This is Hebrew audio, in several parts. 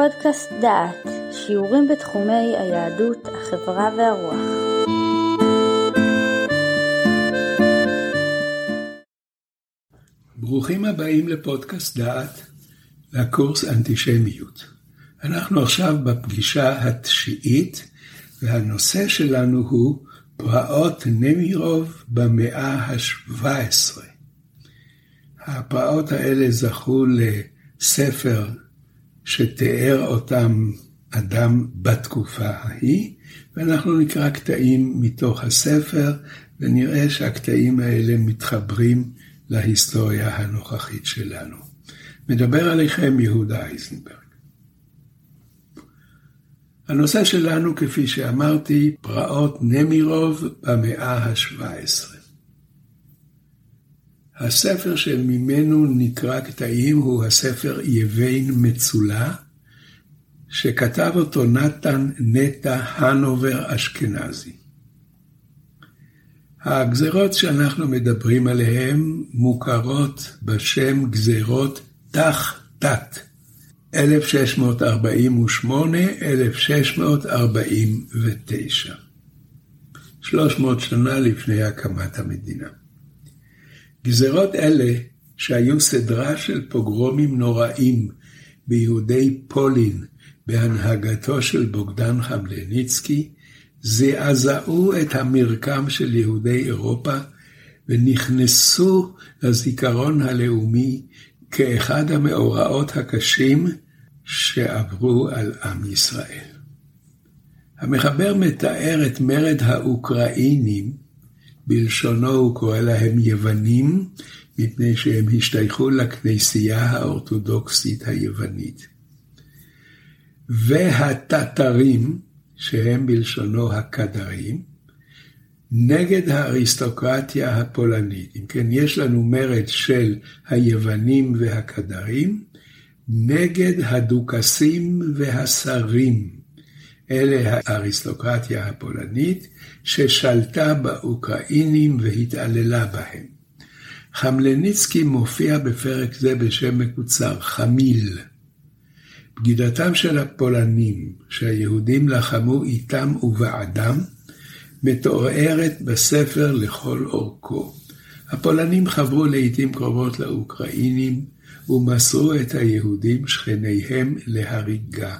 פודקאסט דעת, שיעורים בתחומי היהדות, החברה והרוח. ברוכים הבאים לפודקאסט דעת, לקורס אנטישמיות. אנחנו עכשיו בפגישה התשיעית, והנושא שלנו הוא פרעות נמירוב במאה ה-17. הפרעות האלה זכו לספר שתיאר אותם אדם בתקופה ההיא, ואנחנו נקרא קטעים מתוך הספר, ונראה שהקטעים האלה מתחברים להיסטוריה הנוכחית שלנו. מדבר עליכם יהודה אייזנברג. הנושא שלנו, כפי שאמרתי, פרעות נמירוב במאה ה-17. הספר שממנו נקרא קטעים הוא הספר יבין מצולה, שכתב אותו נתן נטע הנובר אשכנזי. הגזרות שאנחנו מדברים עליהן מוכרות בשם גזרות ת"ח-תת, 1648-1649, 300 שנה לפני הקמת המדינה. גזרות אלה, שהיו סדרה של פוגרומים נוראים ביהודי פולין בהנהגתו של בוגדן חמלניצקי, זעזעו את המרקם של יהודי אירופה ונכנסו לזיכרון הלאומי כאחד המאורעות הקשים שעברו על עם ישראל. המחבר מתאר את מרד האוקראינים בלשונו הוא קורא להם יוונים, מפני שהם השתייכו לכנסייה האורתודוקסית היוונית. והטטרים, שהם בלשונו הקדרים, נגד האריסטוקרטיה הפולנית. אם כן, יש לנו מרד של היוונים והקדרים, נגד הדוכסים והשרים. אלה האריסטוקרטיה הפולנית, ששלטה באוקראינים והתעללה בהם. חמלניצקי מופיע בפרק זה בשם מקוצר, חמיל. בגידתם של הפולנים, שהיהודים לחמו איתם ובעדם, מתוארת בספר לכל אורכו. הפולנים חברו לעיתים קרובות לאוקראינים ומסרו את היהודים שכניהם להריגה.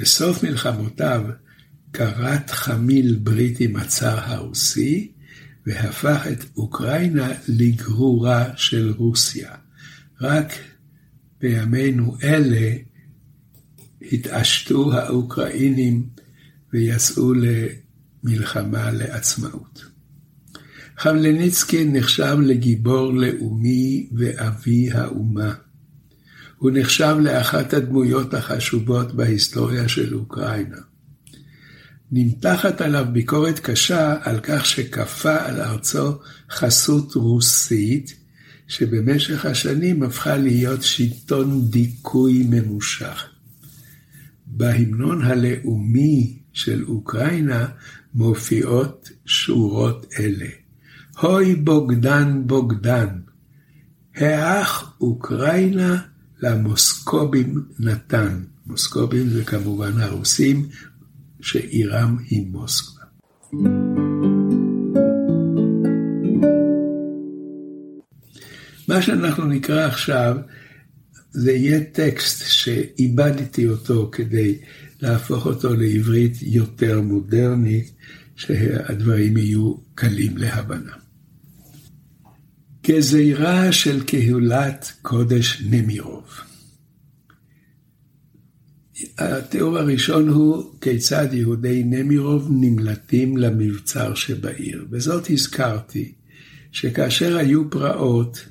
בסוף מלחמותיו כרת חמיל ברית עם הצאר הרוסי, והפך את אוקראינה לגרורה של רוסיה. רק בימינו אלה התעשתו האוקראינים ויצאו למלחמה לעצמאות. חמלניצקי נחשב לגיבור לאומי ואבי האומה. הוא נחשב לאחת הדמויות החשובות בהיסטוריה של אוקראינה. נמתחת עליו ביקורת קשה על כך שכפה על ארצו חסות רוסית, שבמשך השנים הפכה להיות שלטון דיכוי ממושך. בהמנון הלאומי של אוקראינה מופיעות שורות אלה: הוי בוגדן בוגדן, האח אוקראינה למוסקובים נתן. מוסקובים זה כמובן הרוסים, שעירם היא מוסקבה. מה שאנחנו נקרא עכשיו, זה יהיה טקסט שאיבדתי אותו כדי להפוך אותו לעברית יותר מודרנית, שהדברים יהיו קלים להבנה. גזירה של קהילת קודש נמירוב. התיאור הראשון הוא כיצד יהודי נמירוב נמלטים למבצר שבעיר. וזאת הזכרתי, שכאשר היו פרעות,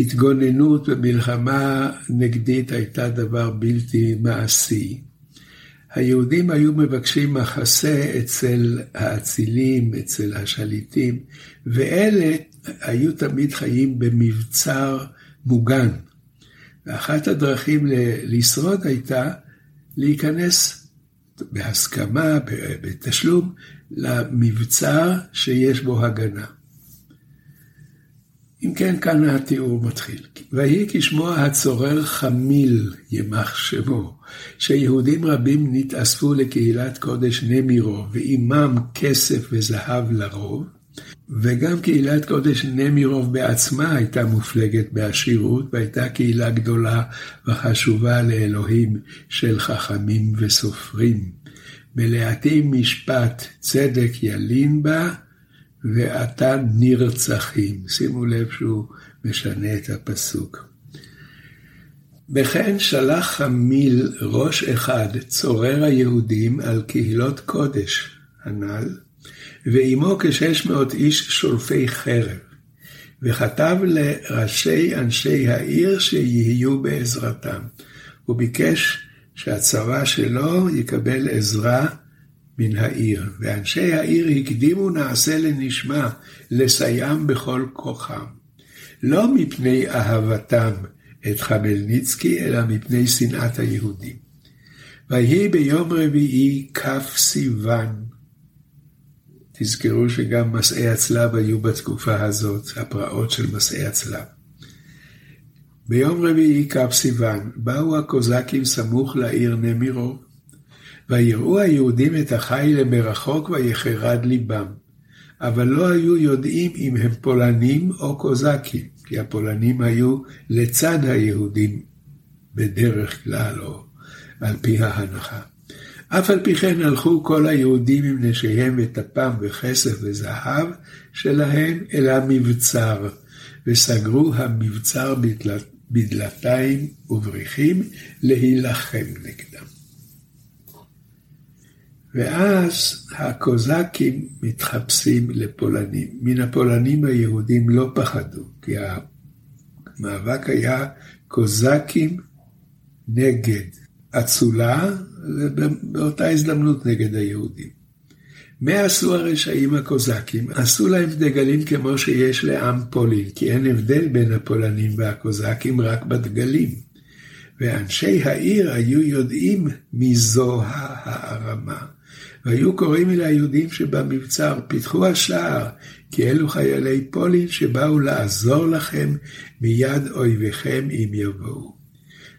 התגוננות במלחמה נגדית הייתה דבר בלתי מעשי. היהודים היו מבקשים מחסה אצל האצילים, אצל השליטים, ואלה היו תמיד חיים במבצר מוגן. ואחת הדרכים לשרוד הייתה להיכנס בהסכמה, בתשלום, למבצר שיש בו הגנה. אם כן, כאן התיאור מתחיל. ויהי כשמוע הצורר חמיל, ימח שמו, שיהודים רבים נתאספו לקהילת קודש נמירו, ועימם כסף וזהב לרוב, וגם קהילת קודש נמירוב בעצמה הייתה מופלגת בעשירות, והייתה קהילה גדולה וחשובה לאלוהים של חכמים וסופרים. מלאתי משפט צדק ילין בה, ועתה נרצחים. שימו לב שהוא משנה את הפסוק. וכן שלח חמיל ראש אחד, צורר היהודים, על קהילות קודש הנ"ל, ועמו כשש מאות איש שולפי חרב, וכתב לראשי אנשי העיר שיהיו בעזרתם. הוא ביקש שהצבא שלו יקבל עזרה מן העיר, ואנשי העיר הקדימו נעשה לנשמע, לסיים בכל כוחם. לא מפני אהבתם את חמלניצקי, אלא מפני שנאת היהודים. ויהי ביום רביעי כ' סיוון. תזכרו שגם מסעי הצלב היו בתקופה הזאת, הפרעות של מסעי הצלב. ביום רביעי כ' סיוון באו הקוזקים סמוך לעיר נמירוב, ויראו היהודים את החיל מרחוק ויחרד ליבם. אבל לא היו יודעים אם הם פולנים או קוזקים, כי הפולנים היו לצד היהודים בדרך כלל, או על פי ההנחה. אף על פי כן הלכו כל היהודים עם נשיהם וטפם וכסף וזהב שלהם אל המבצר, וסגרו המבצר בדלתיים ובריחים להילחם נגדם. ואז הקוזקים מתחפשים לפולנים. מן הפולנים היהודים לא פחדו, כי המאבק היה קוזקים נגד אצולה, ובאותה הזדמנות נגד היהודים. מה עשו הרשעים הקוזקים? עשו להם דגלים כמו שיש לעם פולין, כי אין הבדל בין הפולנים והקוזקים רק בדגלים. ואנשי העיר היו יודעים מי זו הערמה. והיו קוראים אל היהודים שבמבצר, פיתחו השער, כי אלו חיילי פולין שבאו לעזור לכם מיד אויביכם אם יבואו.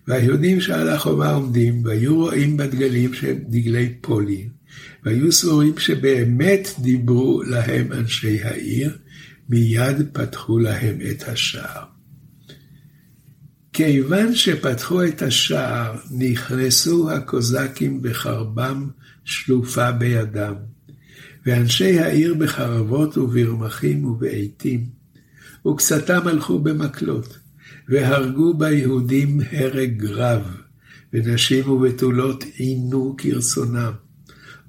והיהודים שעל החומה עומדים, והיו רואים בדגלים שהם דגלי פולין, והיו סבורים שבאמת דיברו להם אנשי העיר, מיד פתחו להם את השער. כיוון שפתחו את השער, נכנסו הקוזקים בחרבם שלופה בידם, ואנשי העיר בחרבות וברמחים ובעיתים, וקצתם הלכו במקלות, והרגו ביהודים הרג רב, ונשים ובתולות עינו כרצונם.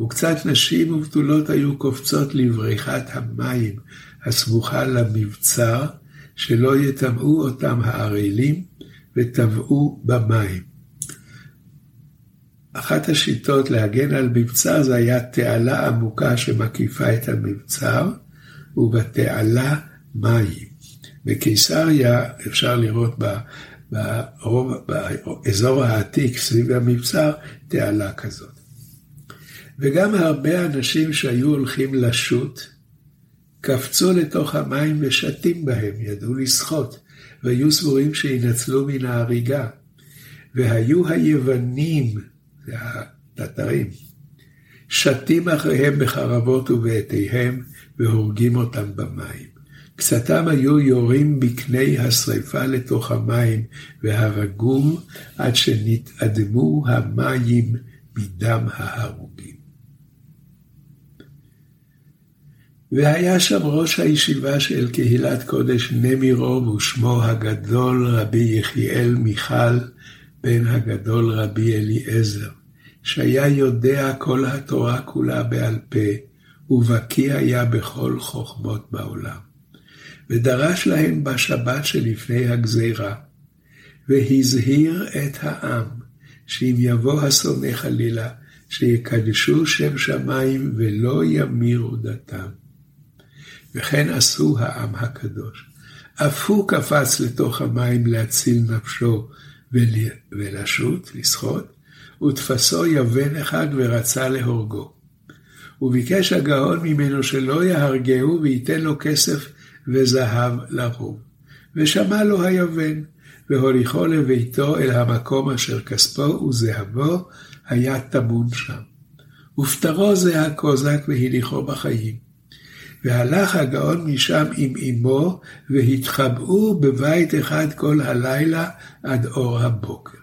וקצת נשים ובתולות היו קופצות לבריכת המים הסמוכה למבצר, שלא יטמאו אותם הערלים, וטבעו במים. אחת השיטות להגן על מבצר זה היה תעלה עמוקה שמקיפה את המבצר, ובתעלה מים. בקיסריה אפשר לראות ברוב, באזור העתיק סביב המבצר תעלה כזאת. וגם הרבה אנשים שהיו הולכים לשוט, קפצו לתוך המים ושתים בהם, ידעו לשחות, והיו סבורים שינצלו מן ההריגה. והיו היוונים זה הטטרים, שתים אחריהם בחרבות ובעטיהם, והורגים אותם במים. קצתם היו יורים בקני השרפה לתוך המים, והרגום עד שנתאדמו המים מדם ההרוגים. והיה שם ראש הישיבה של קהילת קודש נמירוב, ושמו הגדול רבי יחיאל מיכל, בן הגדול רבי אליעזר. שהיה יודע כל התורה כולה בעל פה, ובקיא היה בכל חוכמות בעולם. ודרש להם בשבת שלפני הגזירה, והזהיר את העם, שאם יבוא השונא חלילה, שיקדשו שם שמיים ולא ימירו דתם. וכן עשו העם הקדוש. אף הוא קפץ לתוך המים להציל נפשו ולשוט, לשחות, ותפסו יבן אחד ורצה להורגו. וביקש הגאון ממנו שלא יהרגהו וייתן לו כסף וזהב לרוב. ושמע לו היוון, והוליכו לביתו אל המקום אשר כספו וזהבו היה טמון שם. ופטרו זה הקוזק והניחו בחיים. והלך הגאון משם עם אמו, והתחבאו בבית אחד כל הלילה עד אור הבוקר.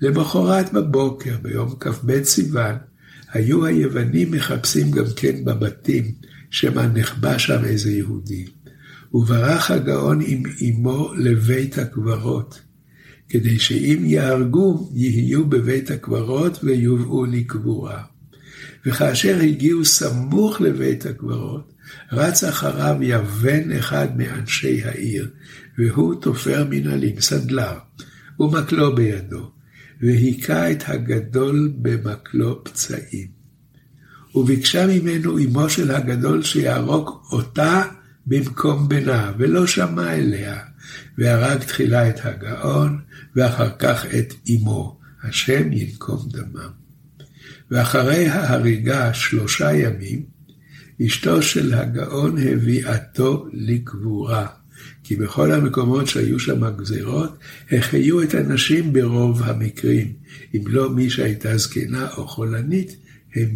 למחרת בבוקר, ביום כ"ב סיוון, היו היוונים מחפשים גם כן בבתים, שמא נחבא שם איזה יהודי. וברח הגאון עם אמו לבית הקברות, כדי שאם יהרגו, יהיו בבית הקברות ויובאו לקבורה. וכאשר הגיעו סמוך לבית הקברות, רץ אחריו יבן אחד מאנשי העיר, והוא תופר מנהלים, סנדלר, ומקלו בידו, והיכה את הגדול במקלו פצעים. וביקשה ממנו אמו של הגדול שיהרוג אותה במקום בנה, ולא שמע אליה, והרג תחילה את הגאון, ואחר כך את אמו, השם ינקום דמם. ואחרי ההריגה שלושה ימים, אשתו של הגאון הביאתו לקבורה. כי בכל המקומות שהיו שם גזירות, החיו את הנשים ברוב המקרים. אם לא מי שהייתה זקנה או חולנית, הם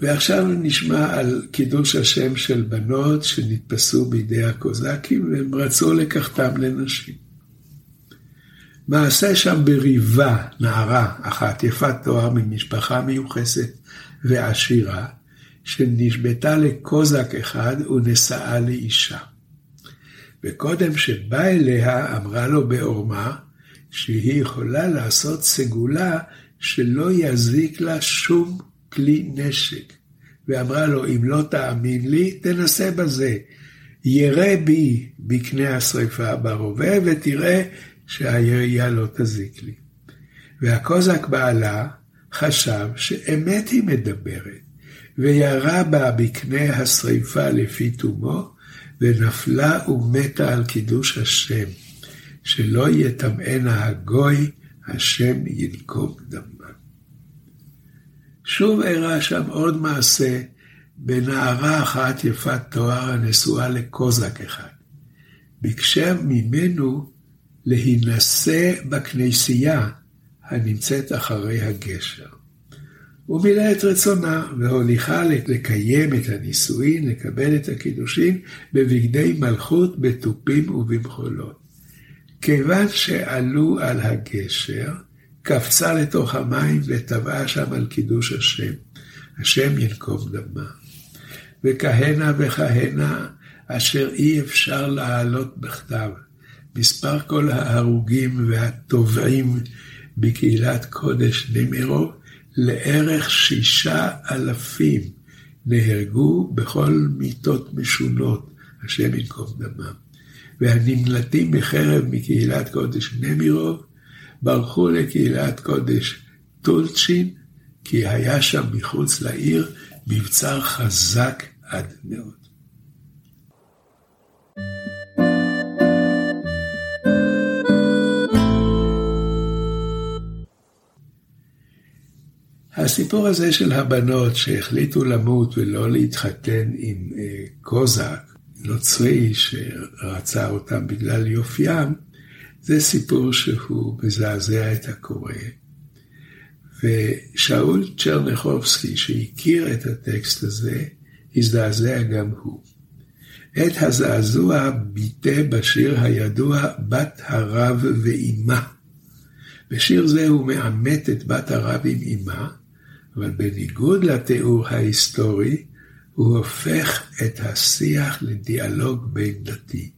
ועכשיו נשמע על קידוש השם של בנות שנתפסו בידי הקוזקים והם רצו לקחתם לנשים. מעשה שם בריבה, נערה אחת, יפת תואר ממשפחה מיוחסת ועשירה, שנשבתה לקוזק אחד ונשאה לאישה. וקודם שבא אליה, אמרה לו בעורמה, שהיא יכולה לעשות סגולה שלא יזיק לה שום כלי נשק. ואמרה לו, אם לא תאמין לי, תנסה בזה. ירא בי בקנה השרפה ברובה, ותראה שהירייה לא תזיק לי. והקוזק בעלה חשב שאמת היא מדברת, וירה בה בקנה השרפה לפי תומו, ונפלה ומתה על קידוש השם, שלא יטמאנה הגוי, השם ינקום דמה. שוב אירע שם עוד מעשה בנערה אחת יפת תואר הנשואה לקוזק אחד. ביקשה ממנו להינשא בכנסייה הנמצאת אחרי הגשר. הוא מילא את רצונה והוליכה לקיים את הנישואין, לקבל את הקידושין בבגדי מלכות, בתופים ובמחולות. כיוון שעלו על הגשר, קפצה לתוך המים וטבעה שם על קידוש השם. השם ינקום דמה. וכהנה וכהנה אשר אי אפשר להעלות בכתב. מספר כל ההרוגים והטובעים בקהילת קודש נמירוב, לערך שישה אלפים נהרגו בכל מיתות משונות, השם ינקום דמם. והנמלטים מחרב מקהילת קודש נמירוב, ברחו לקהילת קודש טולצ'ין, כי היה שם מחוץ לעיר מבצר חזק עד מאוד. הסיפור הזה של הבנות שהחליטו למות ולא להתחתן עם אה, קוזק, נוצרי שרצה אותם בגלל יופיים, זה סיפור שהוא מזעזע את הקורא. ושאול צ'רניחובסקי, שהכיר את הטקסט הזה, הזדעזע גם הוא. את הזעזוע ביטא בשיר הידוע בת הרב ואימה. בשיר זה הוא מעמת את בת הרב עם אימה, אבל בניגוד לתיאור ההיסטורי, הוא הופך את השיח לדיאלוג בין דתי.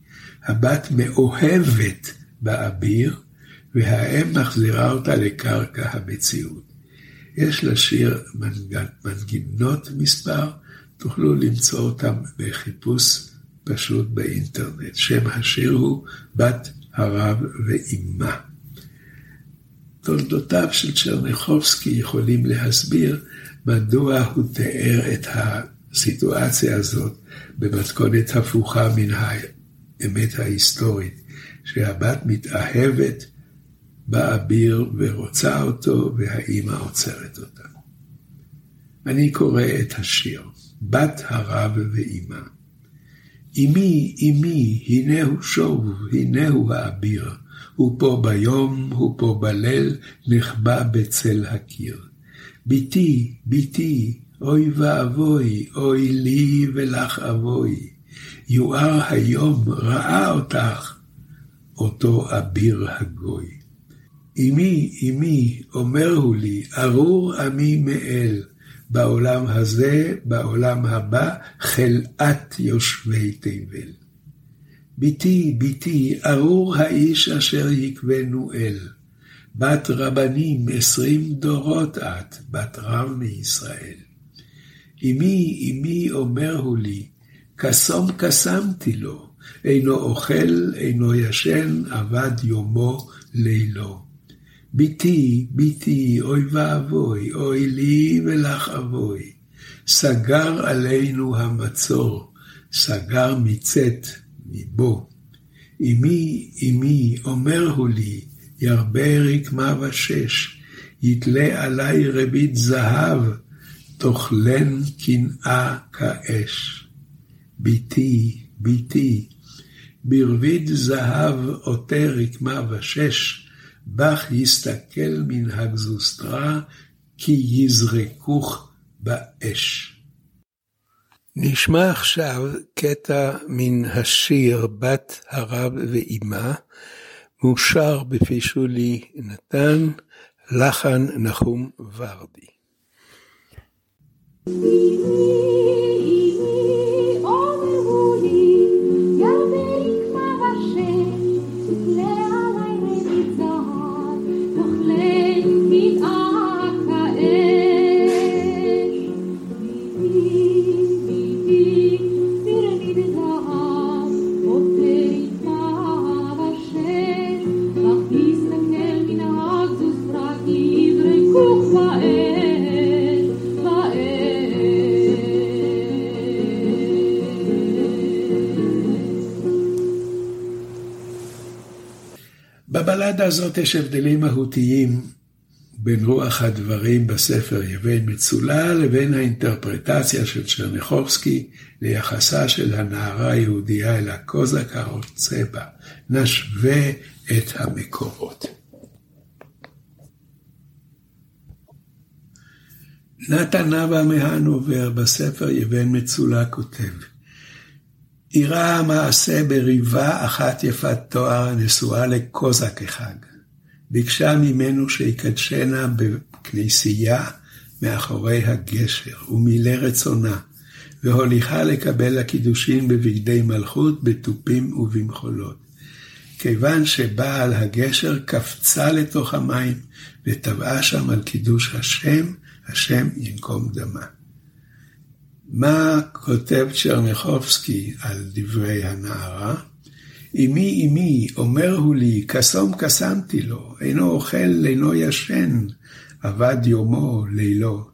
הבת מאוהבת באביר, והאם מחזירה אותה לקרקע המציאות. יש לשיר מנגינות מספר, תוכלו למצוא אותם בחיפוש פשוט באינטרנט. שם השיר הוא בת הרב ואימה. תולדותיו של צ'רניחובסקי יכולים להסביר מדוע הוא תיאר את הסיטואציה הזאת במתכונת הפוכה מן האמת ההיסטורית. שהבת מתאהבת באביר ורוצה אותו, והאימא עוצרת אותה. אני קורא את השיר, בת הרב ואימא. אמי, אמי, הנהו שוב, הנהו האביר, הוא פה ביום, הוא פה בליל, נחבא בצל הקיר. בתי, בתי, אוי ואבוי, אוי לי ולך אבוי. יואר היום ראה אותך, אותו אביר הגוי. אמי, אמי, אומרו לי, ארור עמי מאל, בעולם הזה, בעולם הבא, חלאת יושבי תבל. בתי, בתי, ארור האיש אשר יקבנו אל. בת רבנים עשרים דורות את, בת רב מישראל. אמי, אמי אומרו לי, קסום קסמתי לו, אינו אוכל, אינו ישן, עבד יומו לילו. בתי, בתי, אוי ואבוי, אוי לי ולך אבוי. סגר עלינו המצור, סגר מצאת מבו. אמי, אמי, אומרו לי, ירבה רקמה ושש, יתלה עלי רבית זהב, תאכלן קנאה כאש. בתי, בתי, ברבית זהב עוטה רקמה ושש, בך יסתכל מן הגזוסטרה, כי יזרקוך באש. נשמע עכשיו קטע מן השיר בת הרב ואימה, מאושר בפי שולי נתן, לחן נחום ורדי. בבלדה הזאת יש הבדלים מהותיים בין רוח הדברים בספר יבין מצולע לבין האינטרפרטציה של צ'רניחובסקי ליחסה של הנערה היהודייה אל הקוזק הרוצה בה. נשווה את המקורות. נתן נבא מהנובר בספר יבין מצולע כותב אירע המעשה בריבה אחת יפת תואר נשואה לקוזק אחד. ביקשה ממנו שיקדשנה בכנסייה מאחורי הגשר, ומילא רצונה, והוליכה לקבל הקידושין בבגדי מלכות, בתופים ובמחולות. כיוון שבעל הגשר קפצה לתוך המים, וטבעה שם על קידוש השם, השם ינקום דמה. מה כותב צ'רניחובסקי על דברי הנערה? אמי אמי, אומר הוא לי, קסום קסמתי לו, אינו אוכל, אינו ישן, עבד יומו לילו.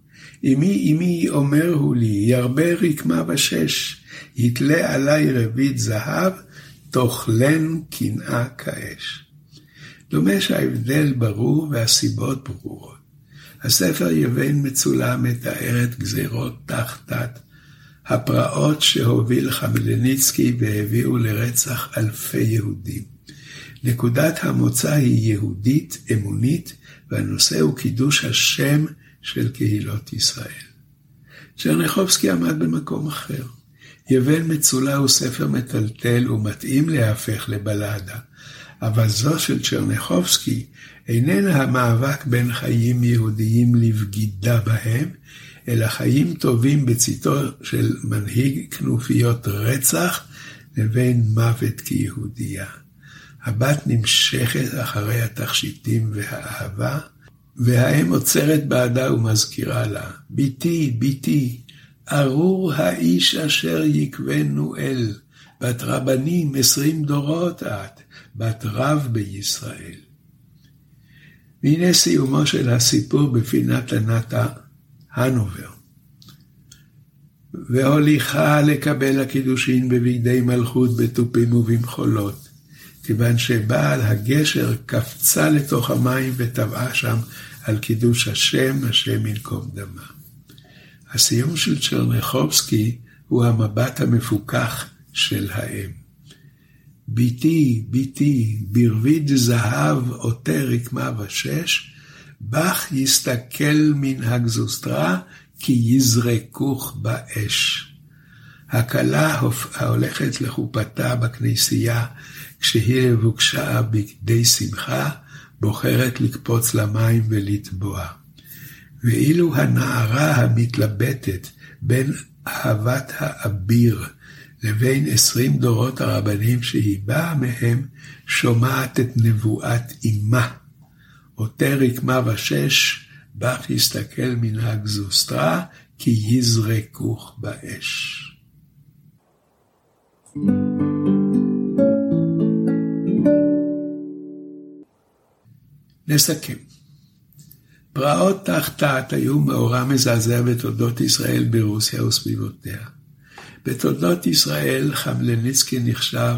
אמי אמי, אומר הוא לי, ירבה רקמה ושש, יתלה עלי רבית זהב, תאכלן קנאה כאש. דומה שההבדל ברור והסיבות ברורות. הספר יבן מצולם מתאר את גזירות תחתת הפרעות שהוביל חמלניצקי והביאו לרצח אלפי יהודים. נקודת המוצא היא יהודית, אמונית, והנושא הוא קידוש השם של קהילות ישראל. צ'רניחובסקי עמד במקום אחר. יבל מצולע הוא ספר מטלטל ומתאים להפך לבלדה, אבל זו של צ'רניחובסקי איננה המאבק בין חיים יהודיים לבגידה בהם, אלא חיים טובים בציתו של מנהיג כנופיות רצח לבין מוות כיהודייה. הבת נמשכת אחרי התכשיטים והאהבה, והאם עוצרת בעדה ומזכירה לה, בתי, בתי, ארור האיש אשר יקבנו אל, בת רבנים עשרים דורות את, בת רב בישראל. והנה סיומו של הסיפור בפינת הנתה הנובר. והוליכה לקבל הקידושין בבגדי מלכות בתופים ובמחולות, כיוון שבעל הגשר קפצה לתוך המים וטבעה שם על קידוש השם, השם ינקום דמה. הסיום של צ'רניחובסקי הוא המבט המפוכח של האם. ביתי, ביתי, ברביד זהב עוטה רקמה ושש, בך יסתכל מן הגזוסטרה, כי יזרקוך באש. הכלה ההולכת לחופתה בכנסייה, כשהיא לבוקשה בגדי שמחה, בוחרת לקפוץ למים ולטבוע. ואילו הנערה המתלבטת בין אהבת האביר לבין עשרים דורות הרבנים שהיא באה מהם, שומעת את נבואת אמה. עוטה רקמה ושש, בך יסתכל מן הגזוסטרה, כי יזרקוך באש. נסכם. פרעות תחתת היו מאורע מזעזע בתולדות ישראל ברוסיה וסביבותיה. בתולדות ישראל חמלניצקי נחשב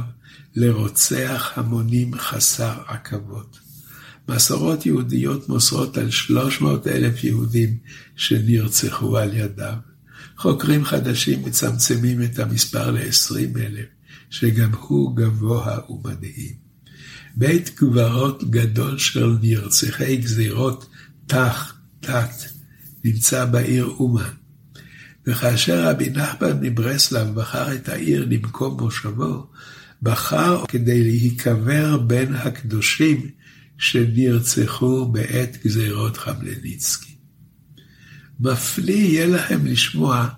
לרוצח המונים חסר עכבות. מסורות יהודיות מוסרות על 300 אלף יהודים שנרצחו על ידיו. חוקרים חדשים מצמצמים את המספר ל-20 אלף, שגם הוא גבוה ומדהים. בית קברות גדול של נרצחי גזירות תח, תת, נמצא בעיר אומן. וכאשר רבי נחמן מברסלב בחר את העיר למקום מושבו, בחר כדי להיקבר בין הקדושים שנרצחו בעת גזירות חמלניצקי. מפליא יהיה לכם לשמוע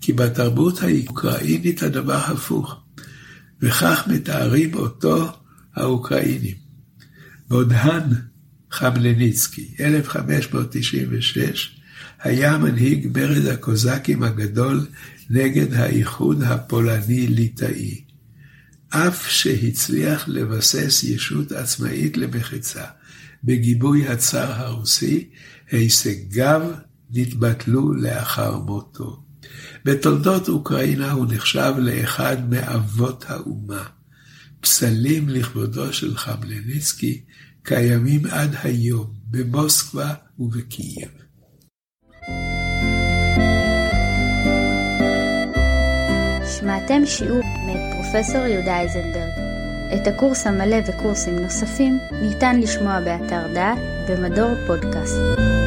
כי בתרבות האוקראינית הדבר הפוך, וכך מתארים אותו האוקראינים. בודהן חמלניצקי, 1596, היה מנהיג מרד הקוזקים הגדול נגד האיחוד הפולני-ליטאי. אף שהצליח לבסס ישות עצמאית למחצה בגיבוי הצאר הרוסי, הישגיו נתבטלו לאחר מותו. בתולדות אוקראינה הוא נחשב לאחד מאבות האומה. פסלים לכבודו של חמלניצקי קיימים עד היום במוסקבה ובקייב. שמעתם שיעור מאת פרופסור יהודה איזנברג. את הקורס המלא וקורסים נוספים ניתן לשמוע באתר דעת במדור פודקאסט.